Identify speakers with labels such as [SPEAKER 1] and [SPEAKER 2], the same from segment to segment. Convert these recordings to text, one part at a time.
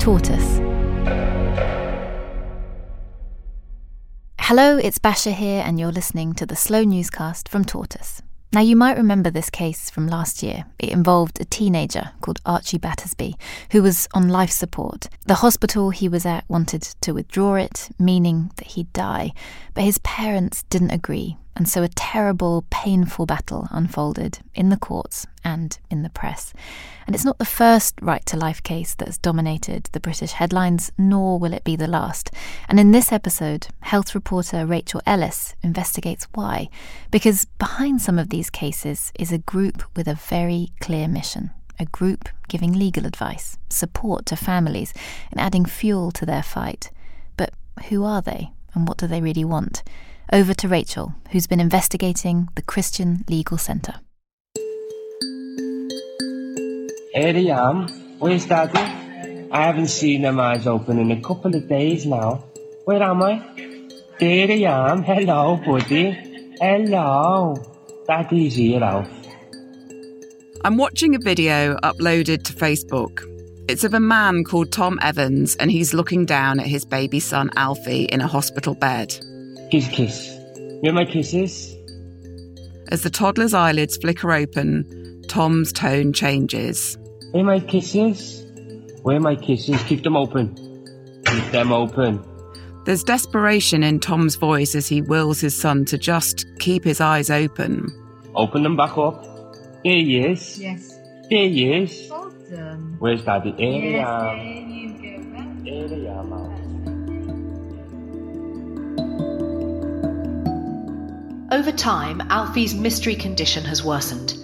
[SPEAKER 1] Tortoise. Hello, it's Basia here, and you're listening to the slow newscast from Tortoise. Now, you might remember this case from last year. It involved a teenager called Archie Battersbee, who was on life support. The hospital he was at wanted to withdraw it, meaning that he'd die, but his parents didn't agree, and so a terrible, painful battle unfolded in the courts and in the press. And it's not the first right to life case that's dominated the British headlines, nor will it be the last. And in this episode, health reporter Rachel Ellis investigates why. Because behind some of these cases is a group with a very clear mission. A group giving legal advice, support to families, and adding fuel to their fight. But who are they, and what do they really want? Over to Rachel, who's been investigating the Christian Legal Centre.
[SPEAKER 2] Here I am. Where's Daddy? I haven't seen them eyes open in a couple of days now. Where am I? There I am. Hello, buddy. Hello. Daddy's here, Alf.
[SPEAKER 3] I'm watching a video uploaded to Facebook. It's of a man called Tom Evans, and he's looking down at his baby son Alfie in a hospital bed.
[SPEAKER 2] Kiss, kiss. Where my kisses?
[SPEAKER 3] As the toddler's eyelids flicker open, Tom's tone changes.
[SPEAKER 2] Where my kisses? Where my kisses? Keep them open. Keep them open.
[SPEAKER 3] There's desperation in Tom's voice as he wills his son to just keep his eyes open.
[SPEAKER 2] Open them back up. There he is.
[SPEAKER 4] Yes.
[SPEAKER 2] There he is.
[SPEAKER 4] Well done.
[SPEAKER 2] Where's Daddy? Here
[SPEAKER 4] yes,
[SPEAKER 2] I
[SPEAKER 4] there
[SPEAKER 2] am.
[SPEAKER 4] you go. Well
[SPEAKER 2] Here I am,
[SPEAKER 5] Over time, Alfie's mystery condition has worsened.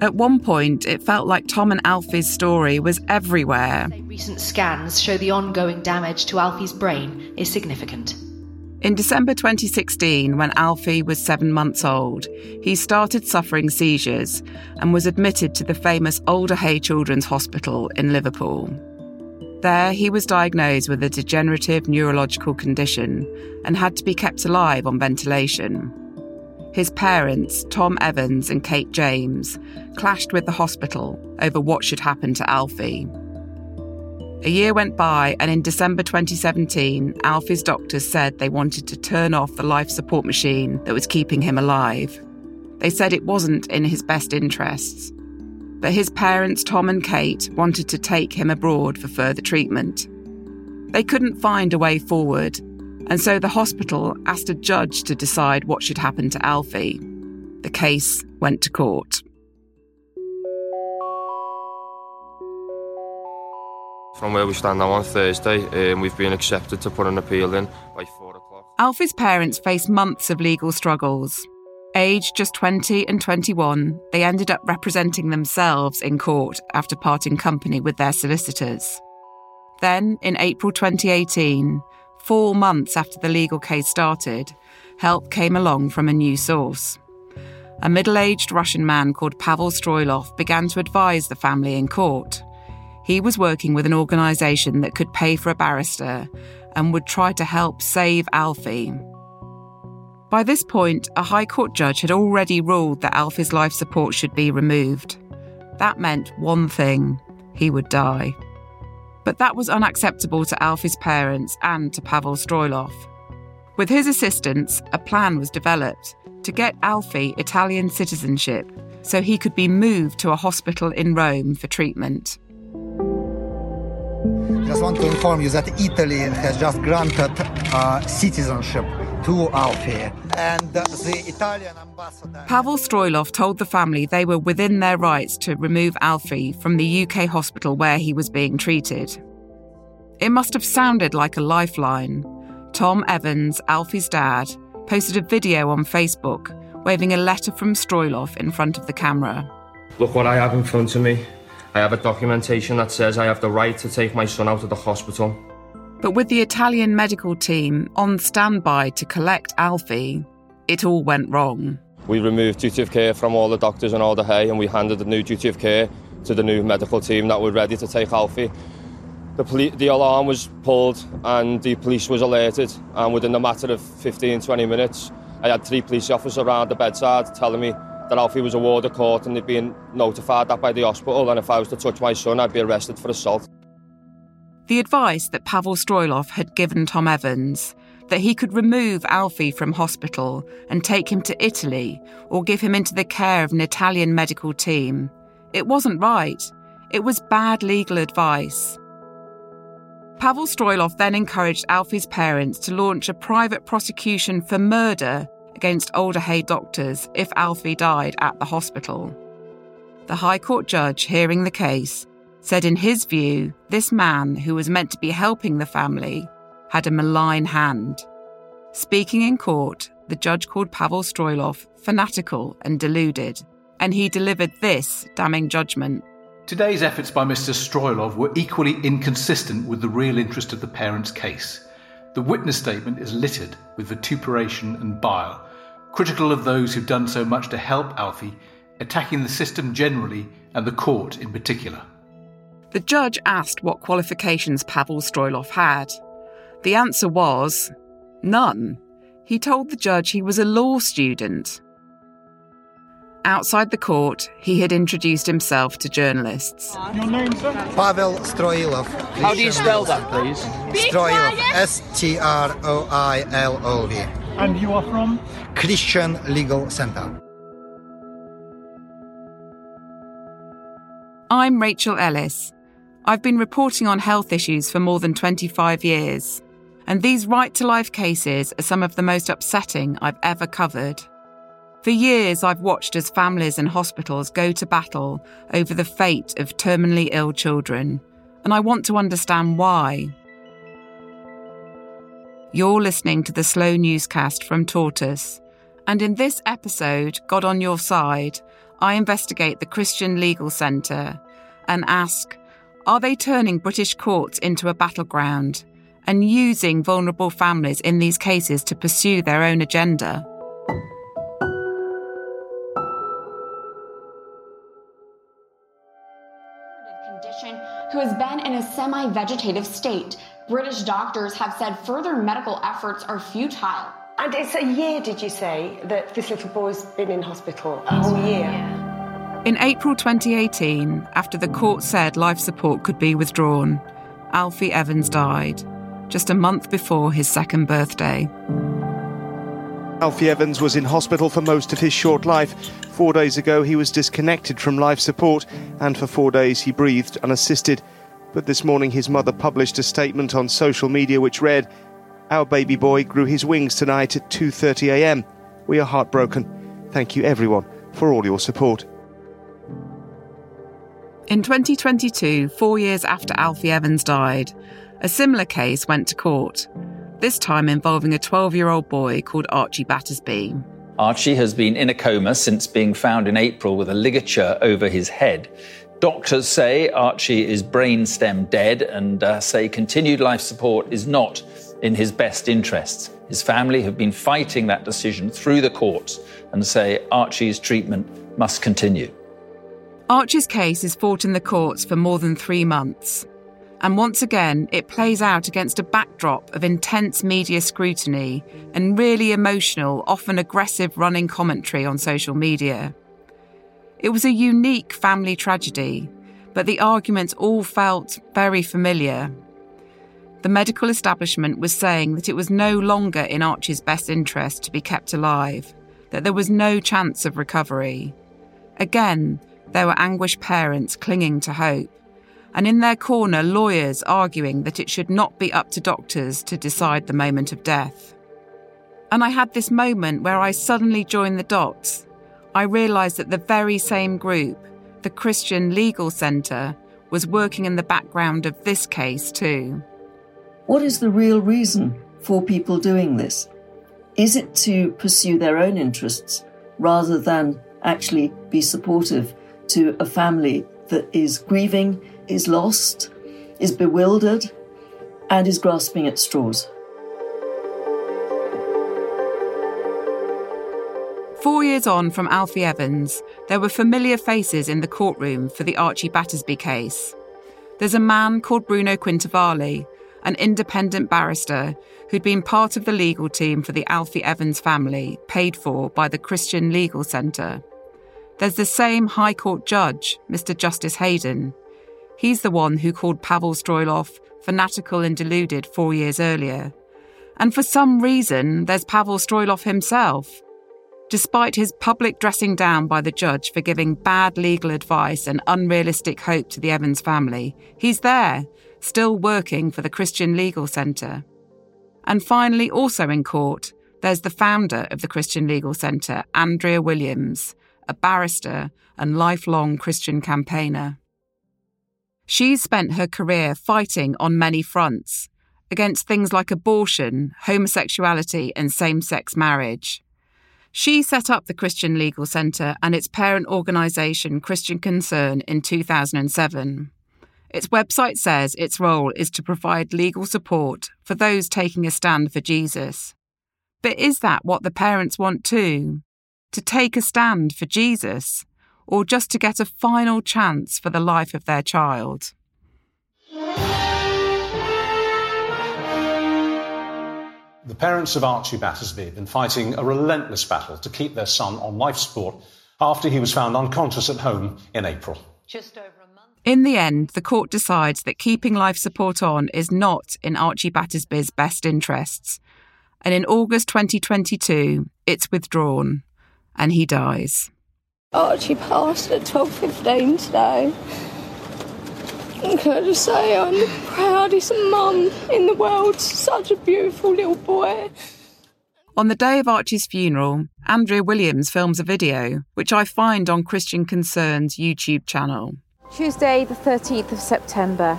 [SPEAKER 3] At one point, it felt like Tom and Alfie's story was everywhere.
[SPEAKER 5] Recent scans show the ongoing damage to Alfie's brain is significant.
[SPEAKER 3] In December 2016, when Alfie was seven months old, he started suffering seizures and was admitted to the famous Alder Hey Children's Hospital in Liverpool. There, he was diagnosed with a degenerative neurological condition and had to be kept alive on ventilation. His parents, Tom Evans and Kate James, clashed with the hospital over what should happen to Alfie. A year went by, and in December 2017, Alfie's doctors said they wanted to turn off the life support machine that was keeping him alive. They said it wasn't in his best interests. But his parents, Tom and Kate, wanted to take him abroad for further treatment. They couldn't find a way forward, and so the hospital asked a judge to decide what should happen to Alfie. The case went to court.
[SPEAKER 6] From where we stand now on Thursday, um, we've been accepted to put an appeal in by four o'clock.
[SPEAKER 3] Alfie's parents faced months of legal struggles. Aged just 20 and 21, they ended up representing themselves in court after parting company with their solicitors. Then, in April 2018, four months after the legal case started, help came along from a new source. A middle aged Russian man called Pavel Stroilov began to advise the family in court. He was working with an organisation that could pay for a barrister and would try to help save Alfie. By this point, a High Court judge had already ruled that Alfie's life support should be removed. That meant one thing he would die. But that was unacceptable to Alfie's parents and to Pavel Stroilov. With his assistance, a plan was developed to get Alfie Italian citizenship so he could be moved to a hospital in Rome for treatment.
[SPEAKER 7] Just want to inform you that Italy has just granted uh, citizenship to Alfie, and uh, the Italian ambassador.
[SPEAKER 3] Pavel Stroilov told the family they were within their rights to remove Alfie from the UK hospital where he was being treated. It must have sounded like a lifeline. Tom Evans, Alfie's dad, posted a video on Facebook waving a letter from Stroilov in front of the camera.
[SPEAKER 6] Look what I have in front of me. I have a documentation that says I have the right to take my son out of the hospital.
[SPEAKER 3] But with the Italian medical team on standby to collect Alfie, it all went wrong.
[SPEAKER 6] We removed duty of care from all the doctors and Alder Hey, and we handed the new duty of care to the new medical team that were ready to take Alfie. The, poli- the alarm was pulled and the police was alerted, and within a matter of 15 20 minutes, I had three police officers around the bedside telling me that Alfie was a ward of court and they'd been notified that by the hospital, and if I was to touch my son, I'd be arrested for assault.
[SPEAKER 3] The advice that Pavel Stroilov had given Tom Evans that he could remove Alfie from hospital and take him to Italy or give him into the care of an Italian medical team. It wasn't right. It was bad legal advice. Pavel Stroilov then encouraged Alfie's parents to launch a private prosecution for murder against Alder Hey doctors if Alfie died at the hospital. The High Court judge hearing the case said, in his view, this man, who was meant to be helping the family, had a malign hand. Speaking in court, the judge called Pavel Stroilov fanatical and deluded, and he delivered this damning judgment.
[SPEAKER 8] Today's efforts by Mr. Stroilov were equally inconsistent with the real interest of the parents' case. The witness statement is littered with vituperation and bile, critical of those who've done so much to help Alfie, attacking the system generally and the court in particular.
[SPEAKER 3] The judge asked what qualifications Pavel Stroilov had. The answer was none. He told the judge he was a law student. Outside the court, he had introduced himself to journalists.
[SPEAKER 9] Your name, sir?
[SPEAKER 7] Pavel Stroilov.
[SPEAKER 9] How do you spell that, please?
[SPEAKER 7] Stroilov. S T R O I L O V.
[SPEAKER 9] And you are from?
[SPEAKER 7] Christian Legal Center.
[SPEAKER 3] I'm Rachel Ellis. I've been reporting on health issues for more than 25 years, and these right to life cases are some of the most upsetting I've ever covered. For years, I've watched as families and hospitals go to battle over the fate of terminally ill children, and I want to understand why. You're listening to the slow newscast from Tortoise, and in this episode, God on Your Side, I investigate the Christian Legal Centre and ask Are they turning British courts into a battleground and using vulnerable families in these cases to pursue their own agenda?
[SPEAKER 10] condition who has been in a semi vegetative state. British doctors have said further medical efforts are futile.
[SPEAKER 11] And it's a year, did you say, that this little boy's been in hospital? A whole year?
[SPEAKER 3] In April 2018, after the court said life support could be withdrawn, Alfie Evans died, just a month before his second birthday.
[SPEAKER 12] Alfie Evans was in hospital for most of his short life. Four days ago, he was disconnected from life support, and for four days he breathed unassisted. But this morning, his mother published a statement on social media which read, "Our baby boy grew his wings tonight at 2:30 a.m. We are heartbroken. Thank you, everyone, for all your support."
[SPEAKER 3] In 2022, four years after Alfie Evans died, a similar case went to court, this time involving a 12 year old boy called Archie Battersbee.
[SPEAKER 13] Archie has been in a coma since being found in April with a ligature over his head. Doctors say Archie is brainstem dead and uh, say continued life support is not in his best interests. His family have been fighting that decision through the courts and say Archie's treatment must continue.
[SPEAKER 3] Archie's case is fought in the courts for more than three months. And once again, it plays out against a backdrop of intense media scrutiny and really emotional, often aggressive running commentary on social media. It was a unique family tragedy, but the arguments all felt very familiar. The medical establishment was saying that it was no longer in Archie's best interest to be kept alive, that there was no chance of recovery. Again, there were anguished parents clinging to hope and in their corner, lawyers arguing that it should not be up to doctors to decide the moment of death. And I had this moment where I suddenly joined the dots. I realised that the very same group, the Christian Legal Centre, was working in the background of this case too.
[SPEAKER 14] What is the real reason for people doing this? Is it to pursue their own interests, rather than actually be supportive to a family that is grieving, is lost, is bewildered, and is grasping at straws.
[SPEAKER 3] Four years on from Alfie Evans, there were familiar faces in the courtroom for the Archie Battersbee case. There's a man called Bruno Quintavalle, an independent barrister who'd been part of the legal team for the Alfie Evans family, paid for by the Christian Legal Centre. There's the same High Court judge, Mr. Justice Hayden. He's the one who called Pavel Stroilov fanatical and deluded four years earlier. And for some reason, there's Pavel Stroilov himself, Despite his public dressing down by the judge for giving bad legal advice and unrealistic hope to the Evans family, he's there, still working for the Christian Legal Centre. And finally, also in court, there's the founder of the Christian Legal Centre, Andrea Williams, a barrister and lifelong Christian campaigner. She's spent her career fighting on many fronts against things like abortion, homosexuality, and same sex marriage. She set up the Christian Legal Centre and its parent organisation, Christian Concern, in 2007. Its website says its role is to provide legal support for those taking a stand for Jesus. But is that what the parents want too? To take a stand for Jesus? Or just to get a final chance for the life of their child?
[SPEAKER 15] The parents of Archie Battersbee have been fighting a relentless battle to keep their son on life support after he was found unconscious at home in April.
[SPEAKER 3] In the end, the court decides that keeping life support on is not in Archie Battersbee's best interests. And in August 2022, it's withdrawn and he dies.
[SPEAKER 16] Oh, Archie passed at 12.15 today. And can I just say I'm the proudest mum in the world. Such a beautiful little boy.
[SPEAKER 3] On the day of Archie's funeral, Andrea Williams films a video, which I find on Christian Concern's YouTube channel.
[SPEAKER 17] Tuesday, the 13th of September.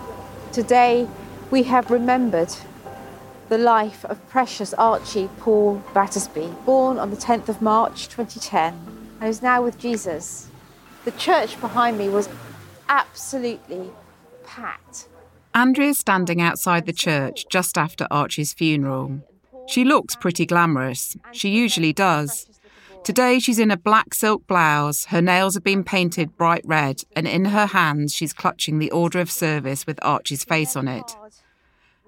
[SPEAKER 17] Today, we have remembered the life of precious Archie Paul Battersbee, born on the 10th of March 2010, and is now with Jesus. The church behind me was absolutely packed.
[SPEAKER 3] Andrea's standing outside the church just after Archie's funeral. She looks pretty glamorous. She usually does. Today she's in a black silk blouse, her nails have been painted bright red, and in her hands she's clutching the Order of Service with Archie's face on it.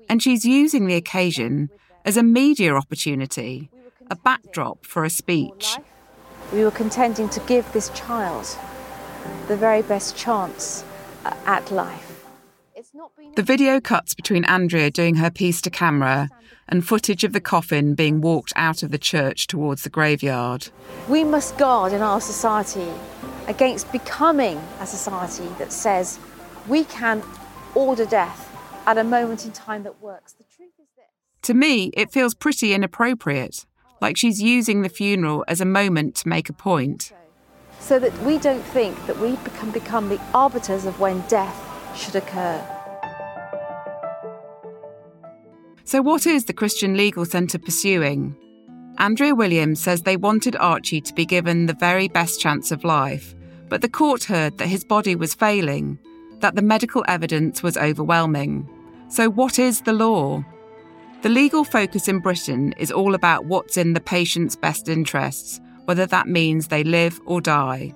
[SPEAKER 3] And she's using the occasion as a media opportunity, a backdrop for a speech.
[SPEAKER 17] We were contending to give this child the very best chance uh, at life.
[SPEAKER 3] The video cuts between Andrea doing her piece to camera and footage of the coffin being walked out of the church towards the graveyard.
[SPEAKER 17] We must guard in our society against becoming a society that says we can order death at a moment in time that works. The truth is this.
[SPEAKER 3] To me, it feels pretty inappropriate, like she's using the funeral as a moment to make a point.
[SPEAKER 17] So that we don't think that we can become the arbiters of when death should occur.
[SPEAKER 3] So, what is the Christian Legal Centre pursuing? Andrea Williams says they wanted Archie to be given the very best chance of life, but the court heard that his body was failing, that the medical evidence was overwhelming. So, what is the law? The legal focus in Britain is all about what's in the patient's best interests, whether that means they live or die.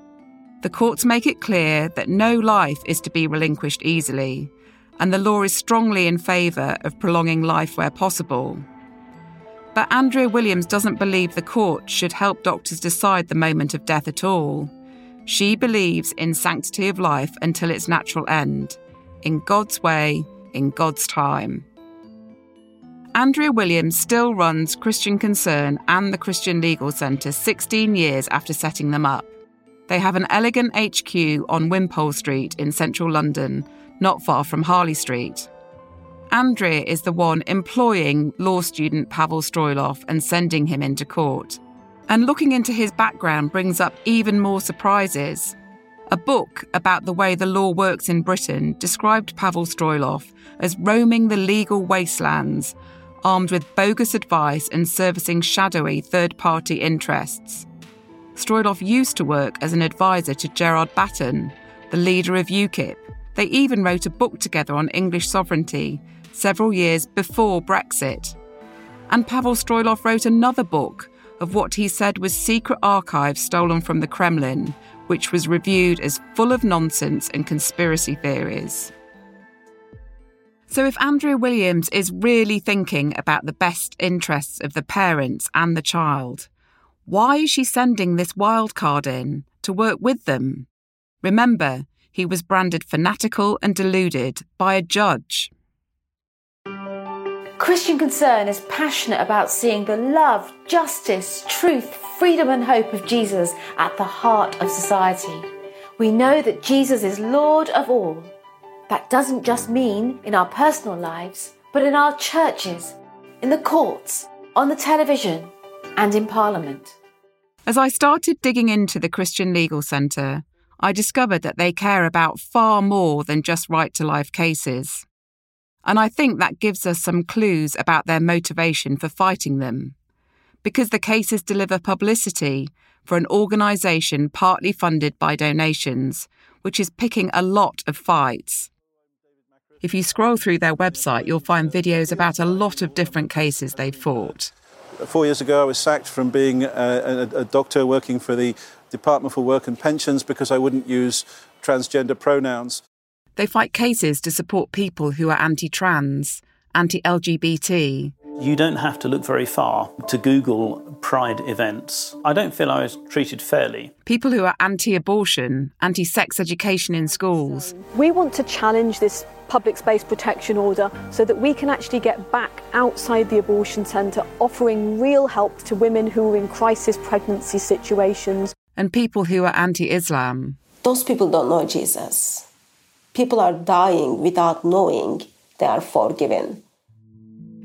[SPEAKER 3] The courts make it clear that no life is to be relinquished easily, and the law is strongly in favour of prolonging life where possible. But Andrea Williams doesn't believe the court should help doctors decide the moment of death at all. She believes in sanctity of life until its natural end, in God's way, in God's time. Andrea Williams still runs Christian Concern and the Christian Legal Centre 16 years after setting them up. They have an elegant HQ on Wimpole Street in central London not far from Harley Street. Andrea is the one employing law student Pavel Stroilov and sending him into court. And looking into his background brings up even more surprises. A book about the way the law works in Britain described Pavel Stroilov as roaming the legal wastelands, armed with bogus advice and servicing shadowy third party interests. Stroilov used to work as an advisor to Gerard Batten, the leader of UKIP. They even wrote a book together on English sovereignty several years before Brexit. And Pavel Stroilov wrote another book of what he said was secret archives stolen from the Kremlin, which was reviewed as full of nonsense and conspiracy theories. So, if Andrea Williams is really thinking about the best interests of the parents and the child, why is she sending this wild card in to work with them? Remember, he was branded fanatical and deluded by a judge.
[SPEAKER 18] Christian Concern is passionate about seeing the love, justice, truth, freedom, and hope of Jesus at the heart of society. We know that Jesus is Lord of all. That doesn't just mean in our personal lives, but in our churches, in the courts, on the television, and in Parliament.
[SPEAKER 3] As I started digging into the Christian Legal Centre, I discovered that they care about far more than just right to life cases. And I think that gives us some clues about their motivation for fighting them. Because the cases deliver publicity for an organisation partly funded by donations, which is picking a lot of fights. If you scroll through their website, you'll find videos about a lot of different cases they've fought.
[SPEAKER 19] Four years ago, I was sacked from being a, a, a doctor working for the Department for Work and Pensions because I wouldn't use transgender pronouns.
[SPEAKER 3] They fight cases to support people who are anti trans, anti LGBT.
[SPEAKER 20] You don't have to look very far to Google pride events. I don't feel I was treated fairly.
[SPEAKER 3] People who are anti abortion, anti sex education in schools.
[SPEAKER 21] We want to challenge this public space protection order so that we can actually get back outside the abortion centre, offering real help to women who are in crisis pregnancy situations.
[SPEAKER 3] And people who are anti Islam.
[SPEAKER 22] Those people don't know Jesus people are dying without knowing they are forgiven.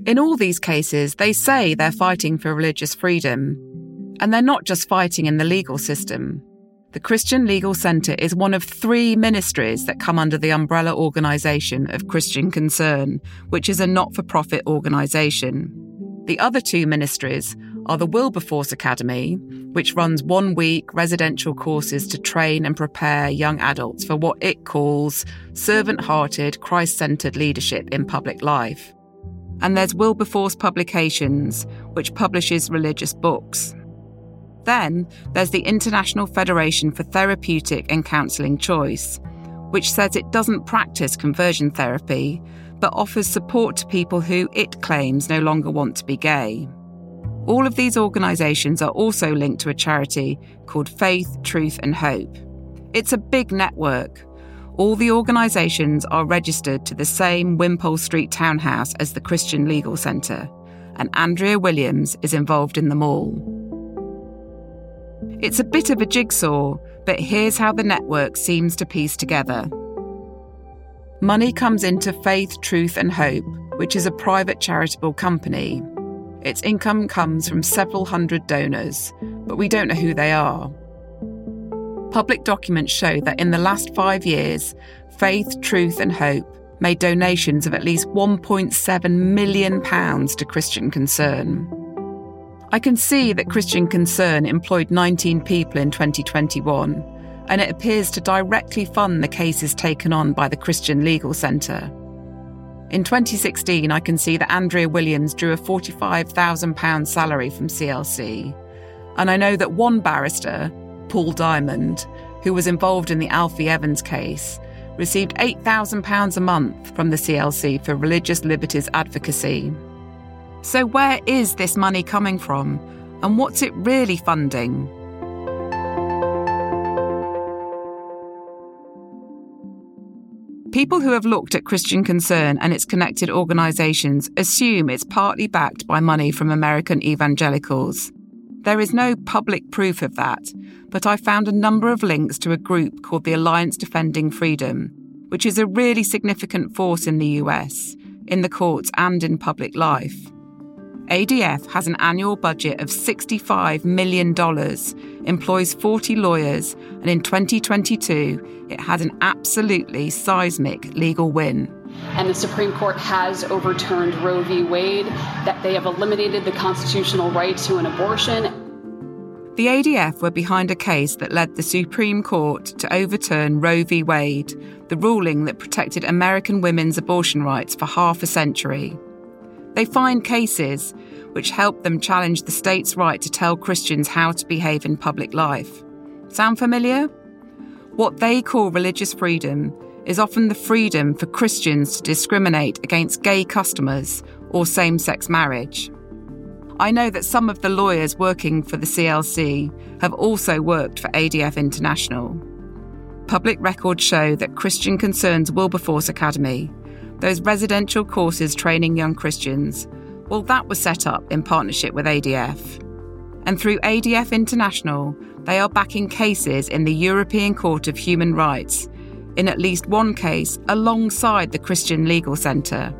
[SPEAKER 3] In all these cases, they say they're fighting for religious freedom. And they're not just fighting in the legal system. The Christian Legal Centre is one of three ministries that come under the umbrella organisation of Christian Concern, which is a not for profit organisation. The other two ministries are the Wilberforce Academy, which runs one week residential courses to train and prepare young adults for what it calls servant hearted, Christ centered leadership in public life. And there's Wilberforce Publications, which publishes religious books. Then there's the International Federation for Therapeutic and Counselling Choice, which says it doesn't practice conversion therapy, but offers support to people who it claims no longer want to be gay. All of these organisations are also linked to a charity called Faith, Truth and Hope. It's a big network. All the organisations are registered to the same Wimpole Street townhouse as the Christian Legal Centre, and Andrea Williams is involved in them all. It's a bit of a jigsaw, but here's how the network seems to piece together. Money comes into Faith, Truth and Hope, which is a private charitable company its income comes from several hundred donors, but we don't know who they are. Public documents show that in the last five years, Faith, Truth and Hope made donations of at least £1.7 million to Christian Concern. I can see that Christian Concern employed 19 people in 2021, and it appears to directly fund the cases taken on by the Christian Legal Centre. In 2016, I can see that Andrea Williams drew a £45,000 salary from CLC. And I know that one barrister, Paul Diamond, who was involved in the Alfie Evans case, received £8,000 a month from the CLC for religious liberties advocacy. So, where is this money coming from? And what's it really funding? People who have looked at Christian Concern and its connected organisations assume it's partly backed by money from American evangelicals. There is no public proof of that, but I found a number of links to a group called the Alliance Defending Freedom, which is a really significant force in the US, in the courts and in public life. ADF has an annual budget of $65 million, employs 40 lawyers, and in 2022, it had an absolutely seismic legal win.
[SPEAKER 23] And the Supreme Court has overturned Roe v. Wade, that they have eliminated the constitutional right to an abortion.
[SPEAKER 3] The ADF were behind a case that led the Supreme Court to overturn Roe v. Wade, the ruling that protected American women's abortion rights for half a century. They find cases which help them challenge the state's right to tell Christians how to behave in public life. Sound familiar? What they call religious freedom is often the freedom for Christians to discriminate against gay customers or same sex marriage. I know that some of the lawyers working for the CLC have also worked for ADF International. Public records show that Christian Concerns Wilberforce Academy, those residential courses training young Christians, well, that was set up in partnership with ADF. And through ADF International, they are backing cases in the European Court of Human Rights, in at least one case alongside the Christian Legal Centre.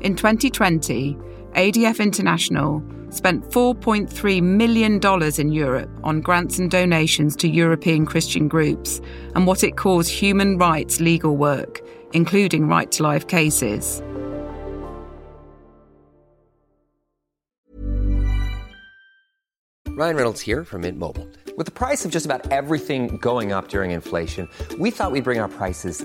[SPEAKER 3] In 2020, ADF International spent $4.3 million in Europe on grants and donations to European Christian groups and what it calls human rights legal work, including right to life cases.
[SPEAKER 24] Ryan Reynolds here from Mint Mobile. With the price of just about everything going up during inflation, we thought we'd bring our prices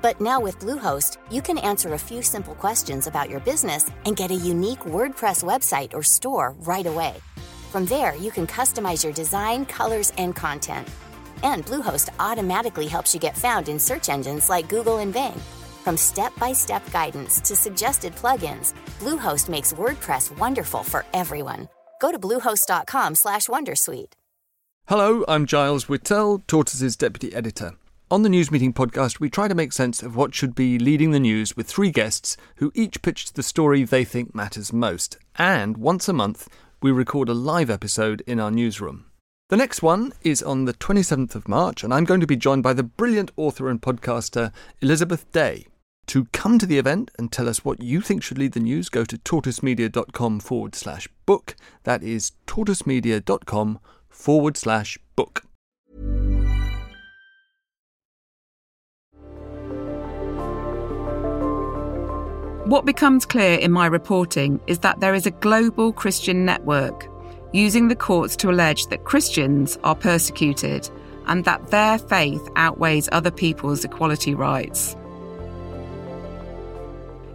[SPEAKER 25] but now with Bluehost, you can answer a few simple questions about your business and get a unique WordPress website or store right away. From there, you can customize your design, colors, and content. And Bluehost automatically helps you get found in search engines like Google and Bing. From step-by-step guidance to suggested plugins, Bluehost makes WordPress wonderful for everyone. Go to bluehost.com/wondersuite.
[SPEAKER 26] Hello, I'm Giles Whittell, Tortoise's deputy editor. On the News Meeting podcast, we try to make sense of what should be leading the news with three guests who each pitched the story they think matters most. And once a month, we record a live episode in our newsroom. The next one is on the 27th of March, and I'm going to be joined by the brilliant author and podcaster Elizabeth Day. To come to the event and tell us what you think should lead the news, go to tortoisemedia.com forward slash book. That is tortoisemedia.com forward slash book.
[SPEAKER 3] What becomes clear in my reporting is that there is a global Christian network using the courts to allege that Christians are persecuted and that their faith outweighs other people's equality rights.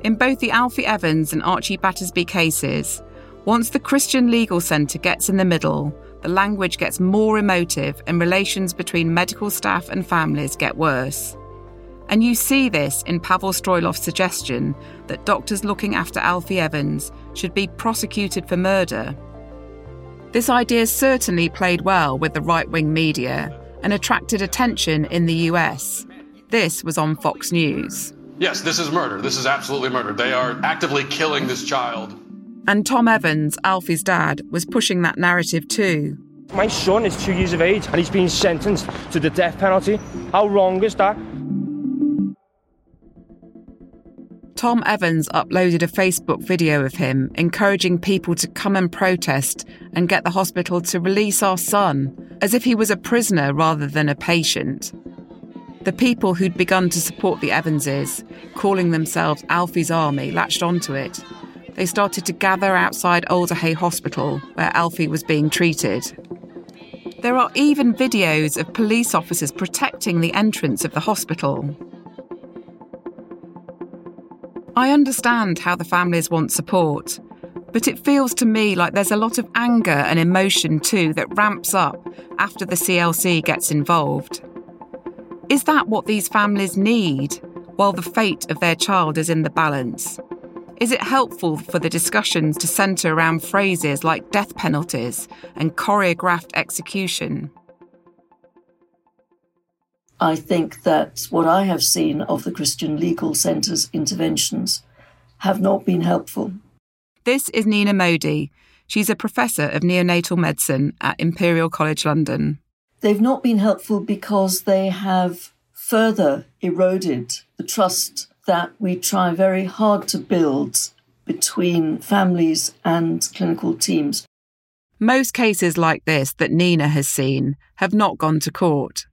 [SPEAKER 3] In both the Alfie Evans and Archie Battersbee cases, once the Christian Legal Centre gets in the middle, the language gets more emotive and relations between medical staff and families get worse. And you see this in Pavel Stroilov's suggestion that doctors looking after Alfie Evans should be prosecuted for murder. This idea certainly played well with the right wing media and attracted attention in the US. This was on Fox News.
[SPEAKER 27] Yes, this is murder. This is absolutely murder. They are actively killing this child.
[SPEAKER 3] And Tom Evans, Alfie's dad, was pushing that narrative too.
[SPEAKER 28] My son is two years of age and he's been sentenced to the death penalty. How wrong is that?
[SPEAKER 3] Tom Evans uploaded a Facebook video of him encouraging people to come and protest and get the hospital to release our son, as if he was a prisoner rather than a patient. The people who'd begun to support the Evanses, calling themselves Alfie's Army, latched onto it. They started to gather outside Alder Hey Hospital, where Alfie was being treated. There are even videos of police officers protecting the entrance of the hospital. I understand how the families want support, but it feels to me like there's a lot of anger and emotion too that ramps up after the CLC gets involved. Is that what these families need while the fate of their child is in the balance? Is it helpful for the discussions to centre around phrases like death penalties and choreographed execution?
[SPEAKER 14] I think that what I have seen of the Christian Legal Centre's interventions have not been helpful.
[SPEAKER 3] This is Nina Modi. She's a professor of neonatal medicine at Imperial College London.
[SPEAKER 14] They've not been helpful because they have further eroded the trust that we try very hard to build between families and clinical teams.
[SPEAKER 3] Most cases like this that Nina has seen have not gone to court,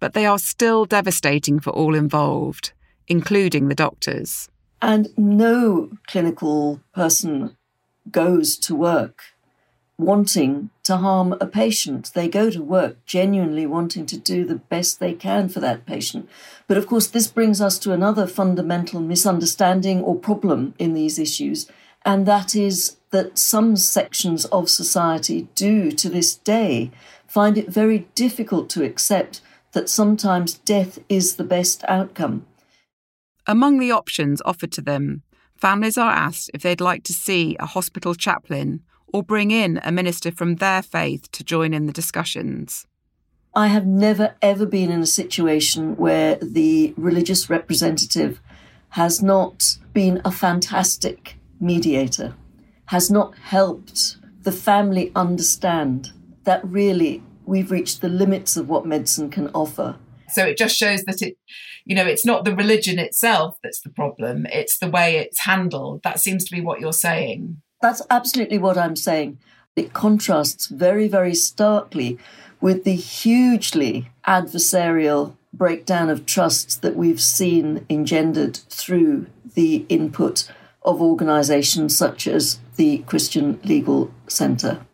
[SPEAKER 3] but they are still devastating for all involved, including the doctors.
[SPEAKER 14] And no clinical person goes to work wanting to harm a patient. They go to work genuinely wanting to do the best they can for that patient. But of course, this brings us to another fundamental misunderstanding or problem in these issues, and that is that some sections of society do to this day find it very difficult to accept that sometimes death is the best outcome.
[SPEAKER 3] Among the options offered to them, families are asked if they'd like to see a hospital chaplain or bring in a minister from their faith to join in the discussions.
[SPEAKER 14] I have never ever been in a situation where the religious representative has not been a fantastic mediator, has not helped the family understand that really we've reached the limits of what medicine can offer.
[SPEAKER 29] So it just shows that it, you know, it's not the religion itself that's the problem, it's the way it's handled. That seems to be what you're saying.
[SPEAKER 14] That's absolutely what I'm saying. It contrasts very, very starkly with the hugely adversarial breakdown of trust that we've seen engendered through the input of organisations such as the Christian Legal Centre.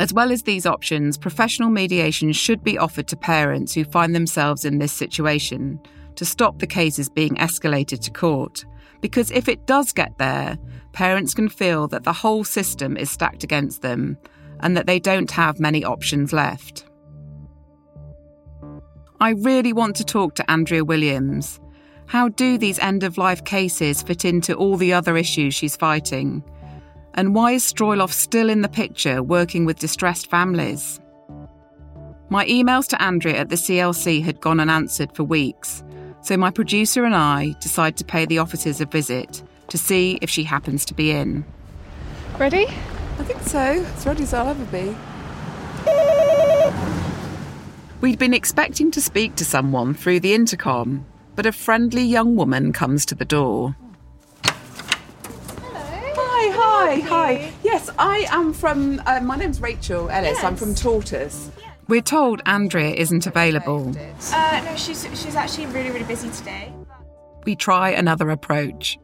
[SPEAKER 3] As well as these options, professional mediation should be offered to parents who find themselves in this situation to stop the cases being escalated to court. Because if it does get there, parents can feel that the whole system is stacked against them and that they don't have many options left. I really want to talk to Andrea Williams. How do these end of life cases fit into all the other issues she's fighting? And why is Stroilov still in the picture working with distressed families? My emails to Andrea at the CLC had gone unanswered for weeks, so my producer and I decide to pay the offices a visit to see if she happens to be in.
[SPEAKER 17] Ready?
[SPEAKER 3] I think so. As ready as I'll ever be. We'd been expecting to speak to someone through the intercom, but a friendly young woman comes to the door.
[SPEAKER 30] Hi, hi, hi. Yes, I am from. Uh, my name's Rachel Ellis. I'm from Tortoise.
[SPEAKER 3] We're told Andrea isn't available.
[SPEAKER 31] Uh, no, she's she's actually really really busy today.
[SPEAKER 3] We try another approach.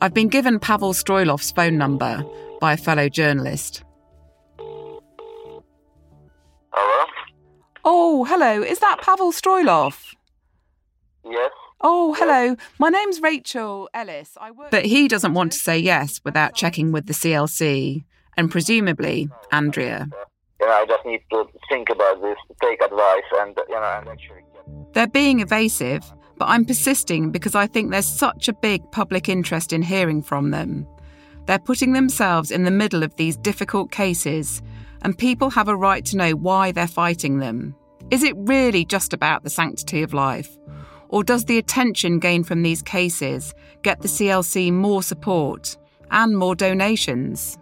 [SPEAKER 3] I've been given Pavel Stroilov's phone number by a fellow journalist.
[SPEAKER 32] Hello?
[SPEAKER 3] Oh, hello. Is that Pavel Stroilov?
[SPEAKER 32] Yes.
[SPEAKER 3] Oh, hello. My name's Rachel Ellis. I work. But he doesn't want to say yes without checking with the CLC and presumably Andrea.
[SPEAKER 32] You know, I just need to think about this, take advice, and you know, and actually.
[SPEAKER 3] They're being evasive, but I'm persisting because I think there's such a big public interest in hearing from them. They're putting themselves in the middle of these difficult cases, and people have a right to know why they're fighting them. Is it really just about the sanctity of life? Or does the attention gained from these cases get the CLC more support and more donations?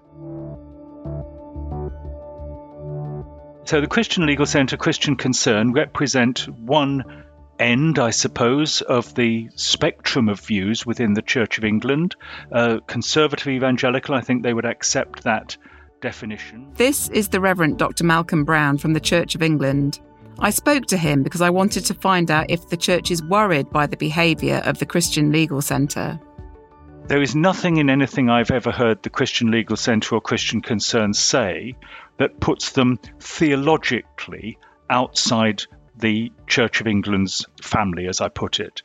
[SPEAKER 33] So the Christian Legal Centre, Christian Concern, represent one end, I suppose, of the spectrum of views within the Church of England. Uh, conservative evangelical, I think they would accept that definition.
[SPEAKER 3] This is the Reverend Dr. Malcolm Brown from the Church of England. I spoke to him because I wanted to find out if the church is worried by the behaviour of the Christian Legal Centre.
[SPEAKER 33] There is nothing in anything I've ever heard the Christian Legal Centre or Christian Concerns say that puts them theologically outside the Church of England's family, as I put it.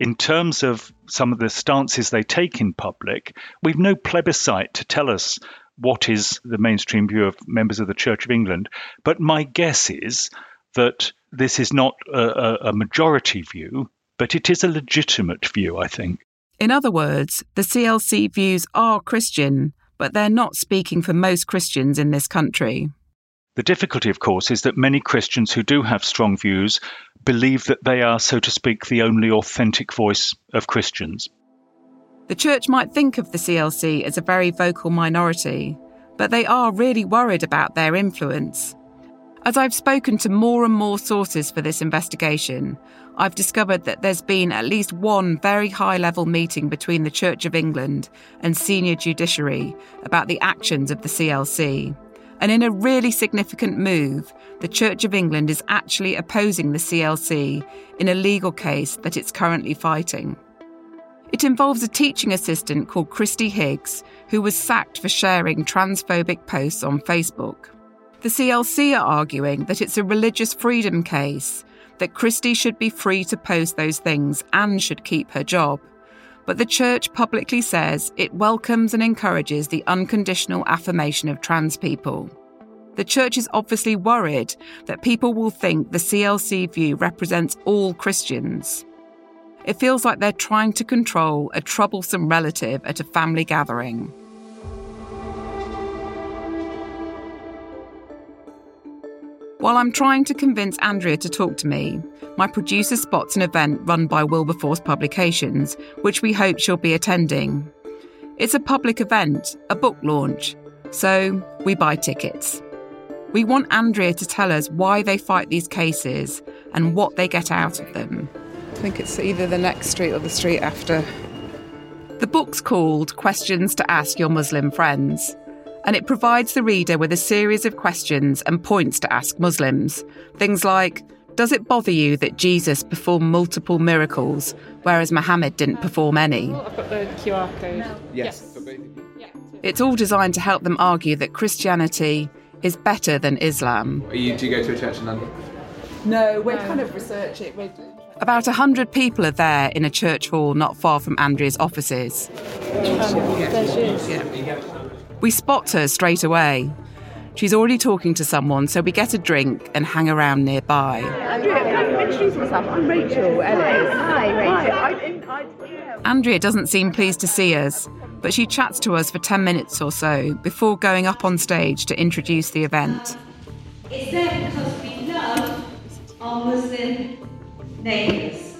[SPEAKER 33] In terms of some of the stances they take in public, we've no plebiscite to tell us what is the mainstream view of members of the Church of England. But my guess is that this is not a, a majority view, but it is a legitimate view, I think.
[SPEAKER 3] In other words, the CLC views are Christian, but they're not speaking for most Christians in this country.
[SPEAKER 33] The difficulty, of course, is that many Christians who do have strong views believe that they are, so to speak, the only authentic voice of Christians.
[SPEAKER 3] The church might think of the CLC as a very vocal minority, but they are really worried about their influence. As I've spoken to more and more sources for this investigation, I've discovered that there's been at least one very high level meeting between the Church of England and senior judiciary about the actions of the CLC. And in a really significant move, the Church of England is actually opposing the CLC in a legal case that it's currently fighting. It involves a teaching assistant called Kristie Higgs, who was sacked for sharing transphobic posts on Facebook. The CLC are arguing that it's a religious freedom case that Kristie should be free to post those things and should keep her job. But the church publicly says it welcomes and encourages the unconditional affirmation of trans people. The church is obviously worried that people will think the CLC view represents all Christians. It feels like they're trying to control a troublesome relative at a family gathering. While I'm trying to convince Andrea to talk to me, my producer spots an event run by Wilberforce Publications, which we hope she'll be attending. It's a public event, a book launch, so we buy tickets. We want Andrea to tell us why they fight these cases and what they get out of them.
[SPEAKER 30] I think it's either the next street or the street after.
[SPEAKER 3] The book's called Questions to Ask Your Muslim Friends and it provides the reader with a series of questions and points to ask Muslims. Things like Does it bother you that Jesus performed multiple miracles, whereas Muhammad didn't perform any?
[SPEAKER 31] I've got the QR code.
[SPEAKER 19] Yes.
[SPEAKER 3] It's all designed to help them argue that Christianity is better than Islam.
[SPEAKER 34] Are you, do you go to a church in London?
[SPEAKER 30] No, we're kind of researching. We're
[SPEAKER 3] About a hundred people are there in a church hall not far from Andrea's offices.
[SPEAKER 31] There she is.
[SPEAKER 3] We spot her straight away. She's already talking to someone, so we get a drink and hang around nearby.
[SPEAKER 30] Andrea, can I introduce myself? I'm Rachel Ellis. Hi, Rachel.
[SPEAKER 3] Andrea doesn't seem pleased to see us, but she chats to us for 10 minutes or so before going up on stage to introduce the event.
[SPEAKER 35] It's there because we love our Muslim neighbours.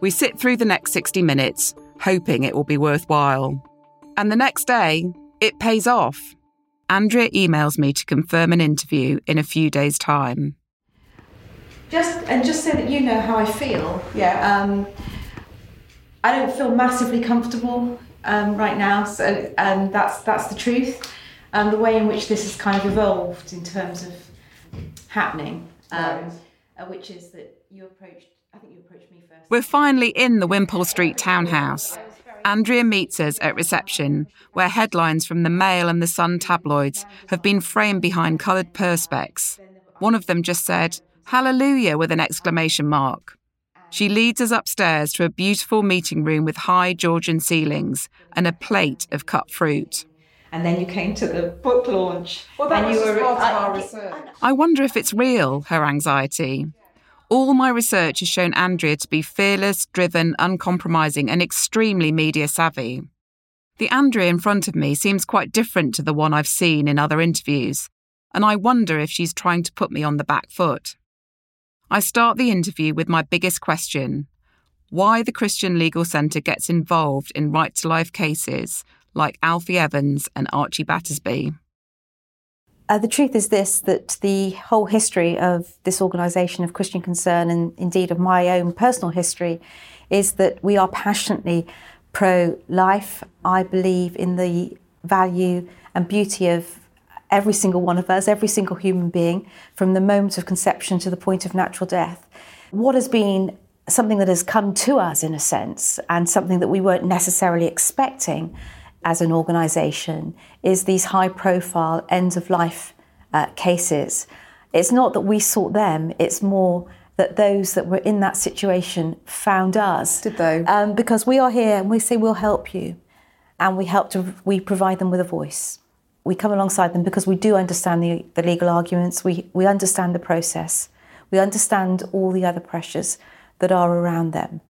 [SPEAKER 3] We sit through the next 60 minutes, hoping it will be worthwhile. And the next day, it pays off. Andrea emails me to confirm an interview in a few days' time.
[SPEAKER 35] Just and just so that you know how I feel. Yeah. Um, I don't feel massively comfortable um, right now, so and that's that's the truth. Um, the way in which this has kind of evolved in terms of happening, um, uh, which is that you approached. I think you approached me first.
[SPEAKER 3] We're finally in the Wimpole Street townhouse. Andrea meets us at reception, where headlines from the Mail and the Sun tabloids have been framed behind coloured perspex. One of them just said, Hallelujah, with an exclamation mark. She leads us upstairs to a beautiful meeting room with high Georgian ceilings and a plate of cut fruit.
[SPEAKER 35] And then you came to the book launch.
[SPEAKER 30] Well, that
[SPEAKER 35] and
[SPEAKER 30] was
[SPEAKER 35] you were
[SPEAKER 30] part of our research.
[SPEAKER 3] I wonder if it's real, her anxiety. All my research has shown Andrea to be fearless, driven, uncompromising, and extremely media savvy. The Andrea in front of me seems quite different to the one I've seen in other interviews, and I wonder if she's trying to put me on the back foot. I start the interview with my biggest question why the Christian Legal Centre gets involved in right to life cases like Alfie Evans and Archie Battersbee.
[SPEAKER 36] Uh, the truth is this that the whole history of this organisation of Christian Concern, and indeed of my own personal history, is that we are passionately pro life. I believe in the value and beauty of every single one of us, every single human being, from the moment of conception to the point of natural death. What has been something that has come to us, in a sense, and something that we weren't necessarily expecting as an organisation is these high profile end of life uh, cases. It's not that we sought them, it's more that those that were in that situation found us. Did they? Um, because we are here and we say we'll help you. And we help to, we provide them with a voice. We come alongside them because we do understand the, the legal arguments, we, we understand the process, we understand all the other pressures that are around them.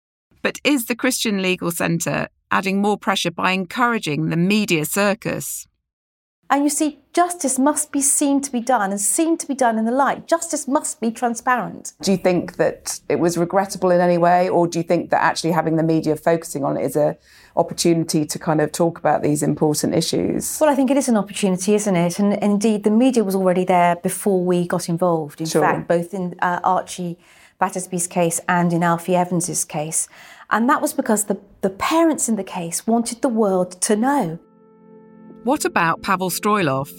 [SPEAKER 3] But is the Christian Legal Centre adding more pressure by encouraging the media circus?
[SPEAKER 36] And you see, justice must be seen to be done and seen to be done in the light. Justice must be transparent.
[SPEAKER 30] Do you think that it was regrettable in any way, or do you think that actually having the media focusing on it is a opportunity to kind of talk about these important issues?
[SPEAKER 36] Well, I think it is an opportunity, isn't it? And indeed, the media was already there before we got involved. In
[SPEAKER 30] Sure.
[SPEAKER 36] fact, both in uh, Archie Battersbee's case and in Alfie Evans's case. And that was because the, the parents in the case wanted the world to know.
[SPEAKER 3] What about Pavel Stroilov?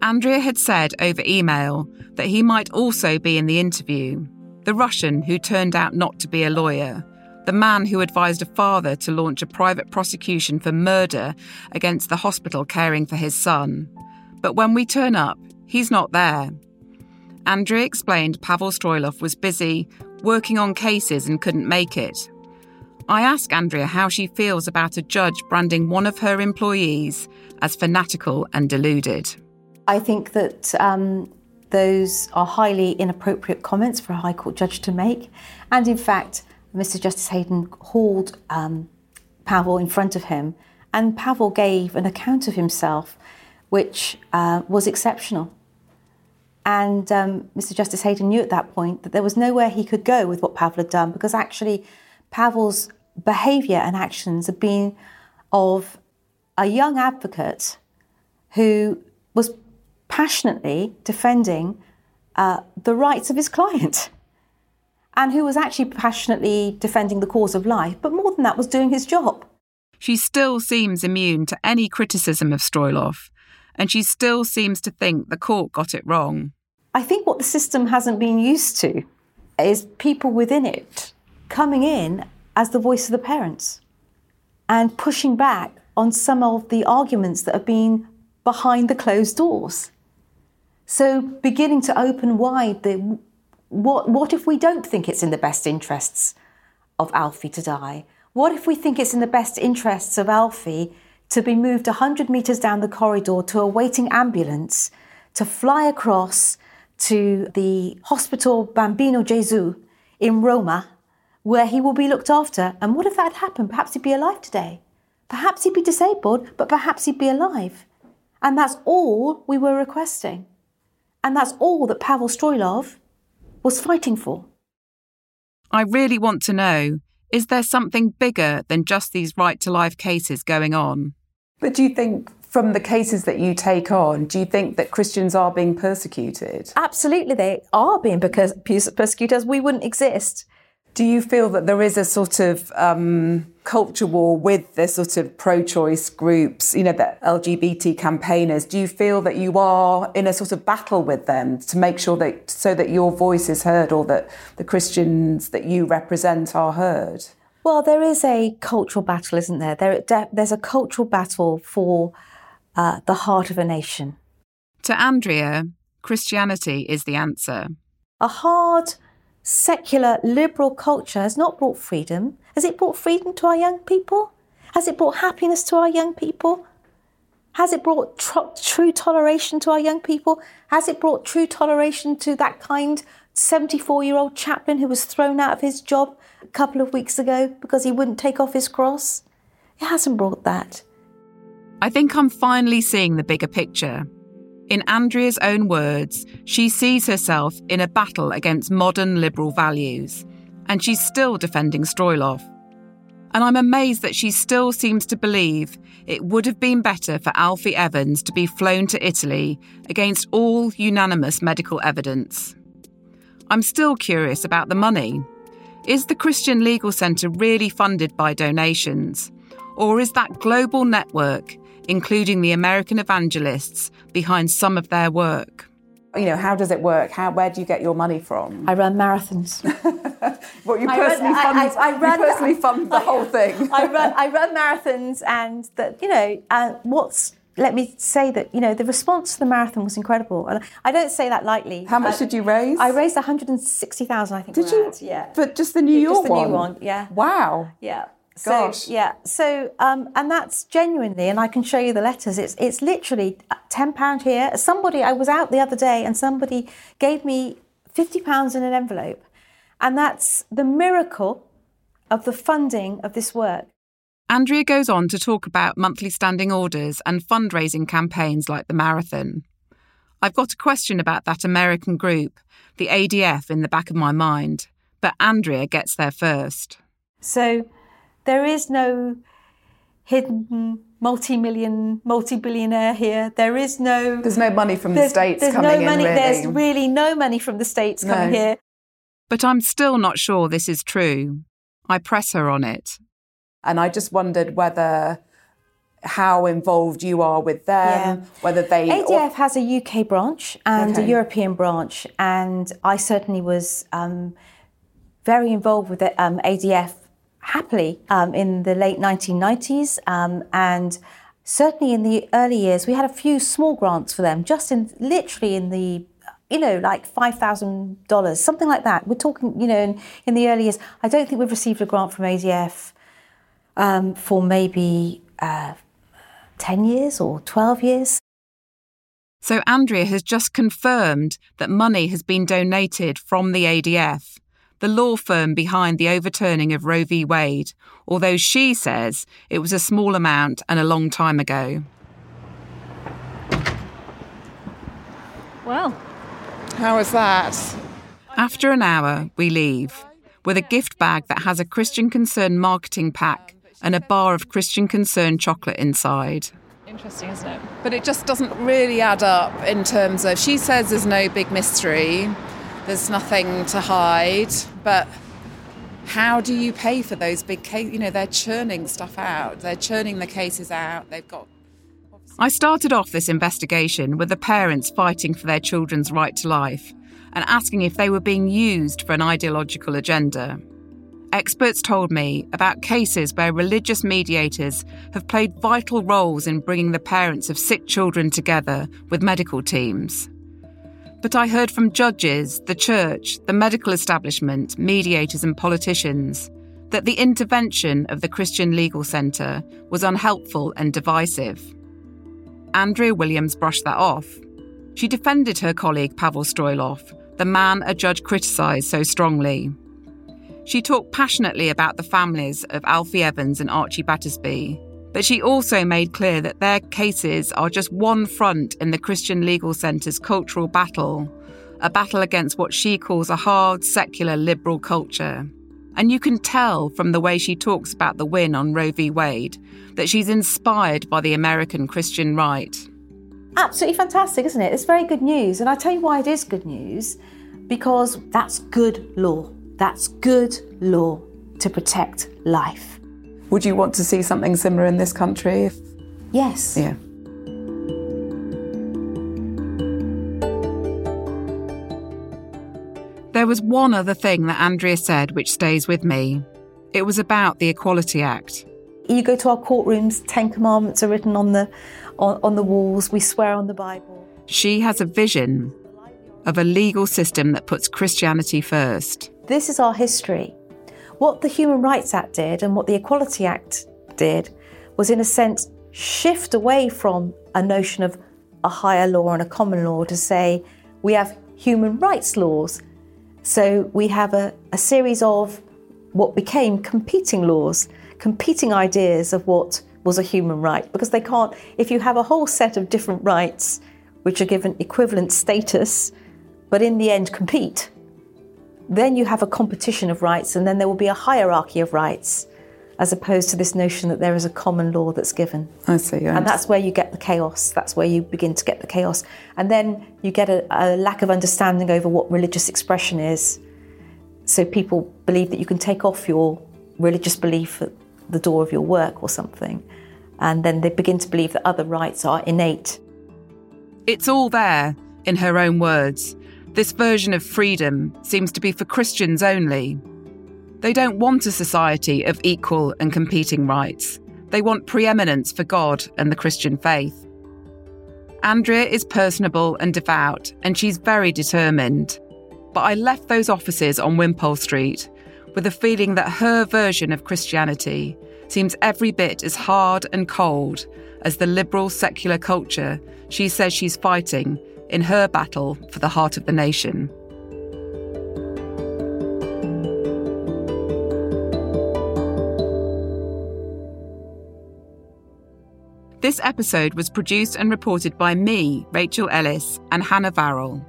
[SPEAKER 3] Andrea had said over email that he might also be in the interview. The Russian who turned out not to be a lawyer. The man who advised a father to launch a private prosecution for murder against the hospital caring for his son. But when we turn up, he's not there. Andrea explained Pavel Stroilov was busy working on cases and couldn't make it. I ask Andrea how she feels about a judge branding one of her employees as fanatical and deluded.
[SPEAKER 36] I think that um, those are highly inappropriate comments for a High Court judge to make. And in fact, Mr. Justice Hayden hauled um, Pavel in front of him, and Pavel gave an account of himself which uh, was exceptional. And um, Mr. Justice Hayden knew at that point that there was nowhere he could go with what Pavel had done because actually Pavel's behaviour and actions had been of a young advocate who was passionately defending uh, the rights of his client and who was actually passionately defending the cause of life, but more than that, was doing his job.
[SPEAKER 3] She still seems immune to any criticism of Stroilov, and she still seems to think the court got it wrong.
[SPEAKER 36] I think what the system hasn't been used to is people within it coming in as the voice of the parents and pushing back on some of the arguments that have been behind the closed doors. So beginning to open wide the what what if we don't think it's in the best interests of Alfie to die? What if we think it's in the best interests of Alfie to be moved 100 metres down the corridor to a waiting ambulance to fly across to the Hospital Bambino Gesù in Roma, where he will be looked after? And what if that had happened? Perhaps he'd be alive today. Perhaps he'd be disabled, but perhaps he'd be alive. And that's all we were requesting. And that's all that Pavel Stroilov was fighting for.
[SPEAKER 3] I really want to know is there something bigger than just these right to life cases going on?
[SPEAKER 30] But do you think, from the cases that you take on, do you think that Christians are being persecuted?
[SPEAKER 36] Absolutely, they are being percus- persecuted, as we wouldn't exist.
[SPEAKER 30] Do you feel that there is a sort of um, culture war with the sort of pro-choice groups, you know, the LGBT campaigners? Do you feel that you are in a sort of battle with them to make sure that so that your voice is heard or that the Christians that you represent are heard?
[SPEAKER 36] Well, there is a cultural battle, isn't there? there there's a cultural battle for uh, the heart of a nation.
[SPEAKER 3] To Andrea, Christianity is the answer.
[SPEAKER 36] A hard, secular, liberal culture has not brought freedom. Has it brought freedom to our young people? Has it brought happiness to our young people? Has it brought tr- true toleration to our young people? Has it brought true toleration to that kind 74 year old chaplain who was thrown out of his job a couple of weeks ago because he wouldn't take off his cross? It hasn't brought that.
[SPEAKER 3] I think I'm finally seeing the bigger picture. In Andrea's own words, she sees herself in a battle against modern liberal values, and she's still defending Stroilov. And I'm amazed that she still seems to believe it would have been better for Alfie Evans to be flown to Italy against all unanimous medical evidence. I'm still curious about the money. Is the Christian Legal Centre really funded by donations? Or is that global network, including the American evangelists, behind some of their work?
[SPEAKER 30] You know, how does it work? How, where do you get your money from?
[SPEAKER 36] I run marathons.
[SPEAKER 30] what you
[SPEAKER 36] I
[SPEAKER 30] personally
[SPEAKER 36] run-
[SPEAKER 30] fund?
[SPEAKER 36] I- I- I run-
[SPEAKER 30] you personally fund the whole thing.
[SPEAKER 36] I run I run marathons, and that you know, uh, what's let me say that you know the response to the marathon was incredible, and I don't say that lightly.
[SPEAKER 30] How much
[SPEAKER 36] Uh,
[SPEAKER 30] did you raise?
[SPEAKER 36] I raised one hundred and sixty thousand. I think.
[SPEAKER 30] Did you?
[SPEAKER 36] at, Yeah.
[SPEAKER 30] But just the New
[SPEAKER 36] Yeah,
[SPEAKER 30] York
[SPEAKER 36] just the
[SPEAKER 30] one.
[SPEAKER 36] new one. Yeah.
[SPEAKER 30] Wow.
[SPEAKER 36] Yeah. So, Yeah. So, um, and that's genuinely, and I can show you the letters. It's it's literally ten pound here. Somebody, I was out the other day, and somebody gave me fifty pounds in an envelope, and that's the miracle of the funding of this work.
[SPEAKER 3] Andrea goes on to talk about monthly standing orders and fundraising campaigns like the marathon. I've got a question about that American group, the ADF, in the back of my mind, but Andrea gets there first.
[SPEAKER 36] So there is no hidden multi-million, multi-billionaire here. There is no.
[SPEAKER 30] There's no money from the States
[SPEAKER 36] there's
[SPEAKER 30] coming
[SPEAKER 36] no money,
[SPEAKER 30] in,
[SPEAKER 36] There's
[SPEAKER 30] really.
[SPEAKER 36] really no money from the states coming
[SPEAKER 30] No.
[SPEAKER 36] here.
[SPEAKER 3] But I'm still not sure this is true. I press her on it.
[SPEAKER 30] And I just wondered whether how involved you are with them, whether they.
[SPEAKER 36] ADF has a UK branch and a European branch, and I certainly was um, very involved with the, um, ADF happily um, in the late 1990s, um, and certainly in the early years, we had a few small grants for them, just in literally in the you know, like five thousand dollars, something like that. We're talking, you know, in, in the early years. I don't think we've received a grant from ADF um, for maybe uh, ten years or twelve years.
[SPEAKER 3] So Andrea has just confirmed that money has been donated from the ADF, the law firm behind the overturning of Roe v. Wade, although she says it was a small amount and a long time ago.
[SPEAKER 31] Well,
[SPEAKER 3] How was that? After an hour, we leave with a gift bag that has a Christian Concern marketing pack and a bar of Christian Concern chocolate inside.
[SPEAKER 31] interesting, isn't it?
[SPEAKER 34] But it just doesn't really add up in terms of. She says there's no big mystery, there's nothing to hide, but how do you pay for those big cases? You know, they're churning stuff out, they're churning the cases out, they've got.
[SPEAKER 3] I started off this investigation with the parents fighting for their children's right to life and asking if they were being used for an ideological agenda. Experts told me about cases where religious mediators have played vital roles in bringing the parents of sick children together with medical teams. But I heard from judges, the church, the medical establishment, mediators, and politicians that the intervention of the Christian Legal Centre was unhelpful and divisive. Andrea Williams brushed that off. She defended her colleague Pavel Stroilov, the man a judge criticised so strongly. She talked passionately about the families of Alfie Evans and Archie Battersbee, but she also made clear that their cases are just one front in the Christian Legal Centre's cultural battle, a battle against what she calls a hard, secular, liberal culture. And you can tell from the way she talks about the win on Roe v. Wade that she's inspired by the American Christian right.
[SPEAKER 36] Absolutely fantastic, isn't it? It's very good news. And I tell you why it is good news because that's good law. That's good law to protect life.
[SPEAKER 30] Would you want to see something similar in this country? If...
[SPEAKER 36] Yes.
[SPEAKER 30] Yeah.
[SPEAKER 3] There was one other thing that Andrea said which stays with me. It was about the Equality Act.
[SPEAKER 36] You go to our courtrooms, Ten Commandments are written on the on, on the walls. We swear on the Bible.
[SPEAKER 3] She has a vision of a legal system that puts Christianity first.
[SPEAKER 36] This is our history. What the Human Rights Act did and what the Equality Act did was, in a sense, shift away from a notion of a higher law and a common law to say we have human rights laws. So we have a, a series of what became competing laws, competing ideas of what was a human right, because they can't, if you have a whole set of different rights which are given equivalent status, but in the end compete, then you have a competition of rights, and then there will be a hierarchy of rights, as opposed to this notion that there is a common law that's given.
[SPEAKER 30] I see. Yeah.
[SPEAKER 36] And that's where you get the chaos. That's where you begin to get the chaos. And then you get a, a lack of understanding over what religious expression is. So people believe that you can take off your religious belief at the door of your work or something. And then they begin to believe that other rights are innate.
[SPEAKER 3] It's all there, in her own words. This version of freedom seems to be for Christians only. They don't want a society of equal and competing rights. They want preeminence for God and the Christian faith. Andrea is personable and devout, and she's very determined. But I left those offices on Wimpole Street with a feeling that her version of Christianity seems every bit as hard and cold as the liberal secular culture she says she's fighting in her battle for the heart of the nation. This episode was produced and reported by me, Rachel Ellis, and Hannah Varrell.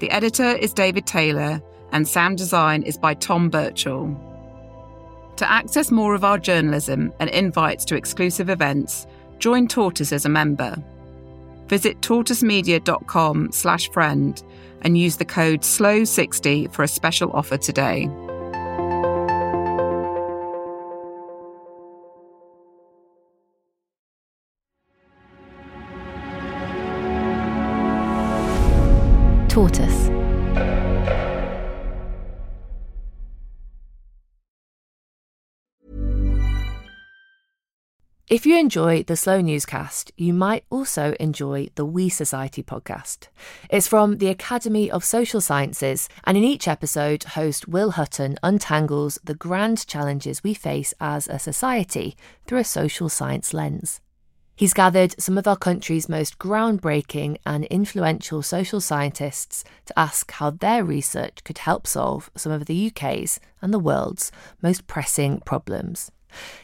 [SPEAKER 3] The editor is David Taylor, and sound design is by Tom Birchall. To access more of our journalism and invites to exclusive events, join Tortoise as a member. Visit tortoisemedia.com slash friend and use the code SLOW60 for a special offer today.
[SPEAKER 1] Tortoise. If you enjoy the Slow Newscast, you might also enjoy the We Society podcast. It's from the Academy of Social Sciences, and in each episode, host Will Hutton untangles the grand challenges we face as a society through a social science lens. He's gathered some of our country's most groundbreaking and influential social scientists to ask how their research could help solve some of the UK's and the world's most pressing problems.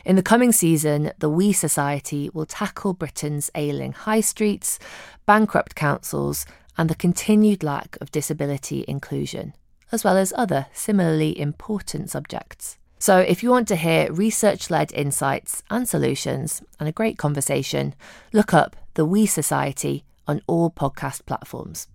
[SPEAKER 1] In the coming season, the We Society will tackle Britain's ailing high streets, bankrupt councils, and the continued lack of disability inclusion, as well as other similarly important subjects. So, if you want to hear research led insights and solutions and a great conversation, look up the We Society on all podcast platforms.